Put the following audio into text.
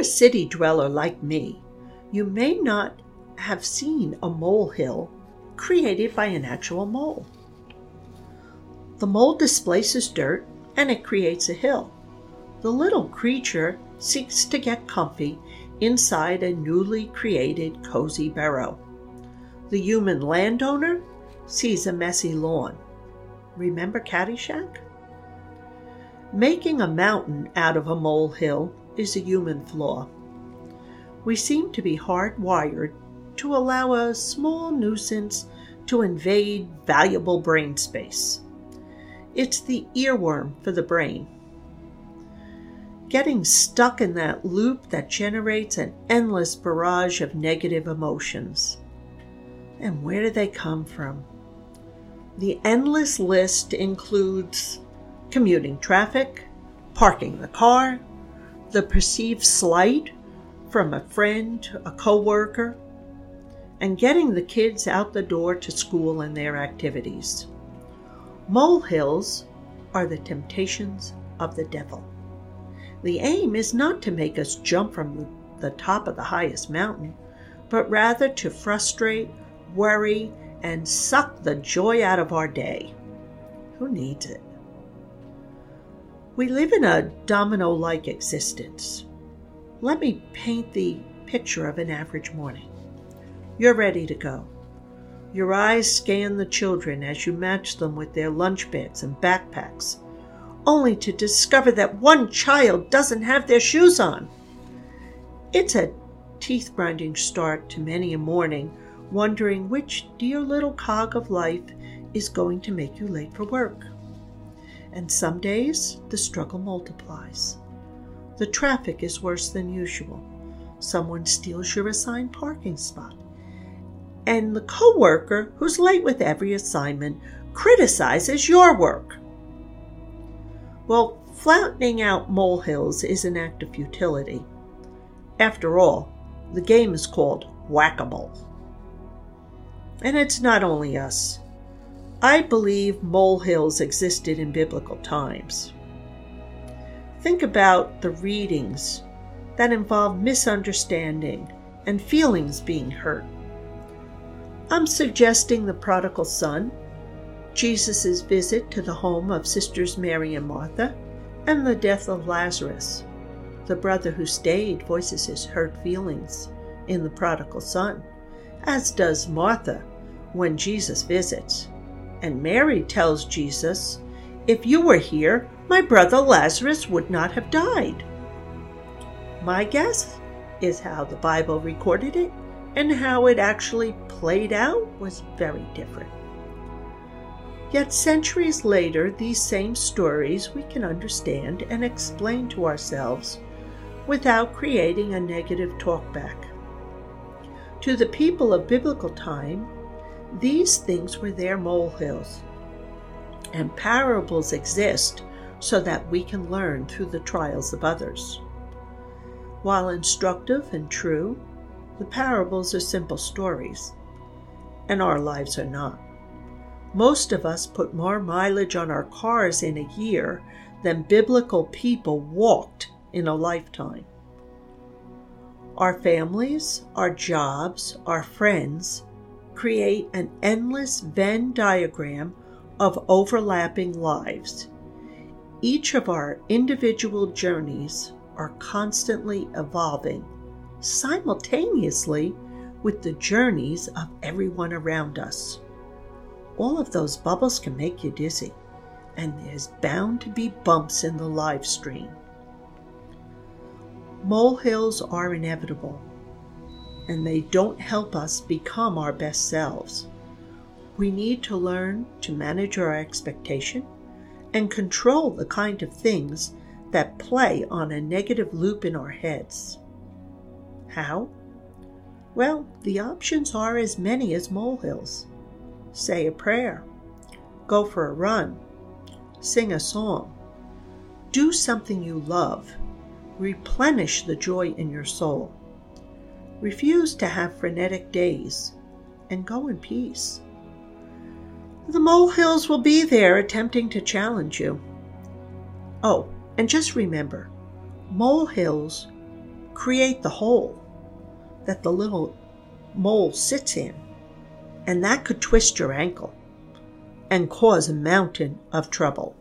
a city dweller like me, you may not have seen a molehill created by an actual mole. The mole displaces dirt and it creates a hill. The little creature seeks to get comfy inside a newly created cozy burrow. The human landowner sees a messy lawn. Remember Caddyshack? Making a mountain out of a molehill is a human flaw. We seem to be hardwired to allow a small nuisance to invade valuable brain space. It's the earworm for the brain. Getting stuck in that loop that generates an endless barrage of negative emotions. And where do they come from? The endless list includes commuting traffic, parking the car, the perceived slight from a friend, a coworker, and getting the kids out the door to school and their activities. Molehills are the temptations of the devil. The aim is not to make us jump from the top of the highest mountain, but rather to frustrate, worry, and suck the joy out of our day. Who needs it? We live in a domino like existence. Let me paint the picture of an average morning. You're ready to go. Your eyes scan the children as you match them with their lunch bags and backpacks, only to discover that one child doesn't have their shoes on. It's a teeth grinding start to many a morning, wondering which dear little cog of life is going to make you late for work. And some days the struggle multiplies. The traffic is worse than usual. Someone steals your assigned parking spot and the coworker who's late with every assignment criticizes your work. Well, flattening out molehills is an act of futility. After all, the game is called whack a mole. And it's not only us. I believe molehills existed in biblical times. Think about the readings that involve misunderstanding and feelings being hurt. I'm suggesting the prodigal son, Jesus' visit to the home of Sisters Mary and Martha, and the death of Lazarus. The brother who stayed voices his hurt feelings in the prodigal son, as does Martha when Jesus visits. And Mary tells Jesus, If you were here, my brother Lazarus would not have died. My guess is how the Bible recorded it and how it actually played out was very different. Yet centuries later, these same stories we can understand and explain to ourselves without creating a negative talkback. To the people of biblical time, these things were their molehills. And parables exist so that we can learn through the trials of others. While instructive and true, the parables are simple stories, and our lives are not. Most of us put more mileage on our cars in a year than biblical people walked in a lifetime. Our families, our jobs, our friends create an endless Venn diagram of overlapping lives. Each of our individual journeys are constantly evolving simultaneously with the journeys of everyone around us. All of those bubbles can make you dizzy, and there's bound to be bumps in the live stream. Molehills are inevitable, and they don't help us become our best selves. We need to learn to manage our expectation and control the kind of things that play on a negative loop in our heads. How? Well, the options are as many as molehills. Say a prayer, go for a run, sing a song, do something you love, replenish the joy in your soul. Refuse to have frenetic days and go in peace. The molehills will be there attempting to challenge you. Oh, and just remember molehills create the hole that the little mole sits in, and that could twist your ankle and cause a mountain of trouble.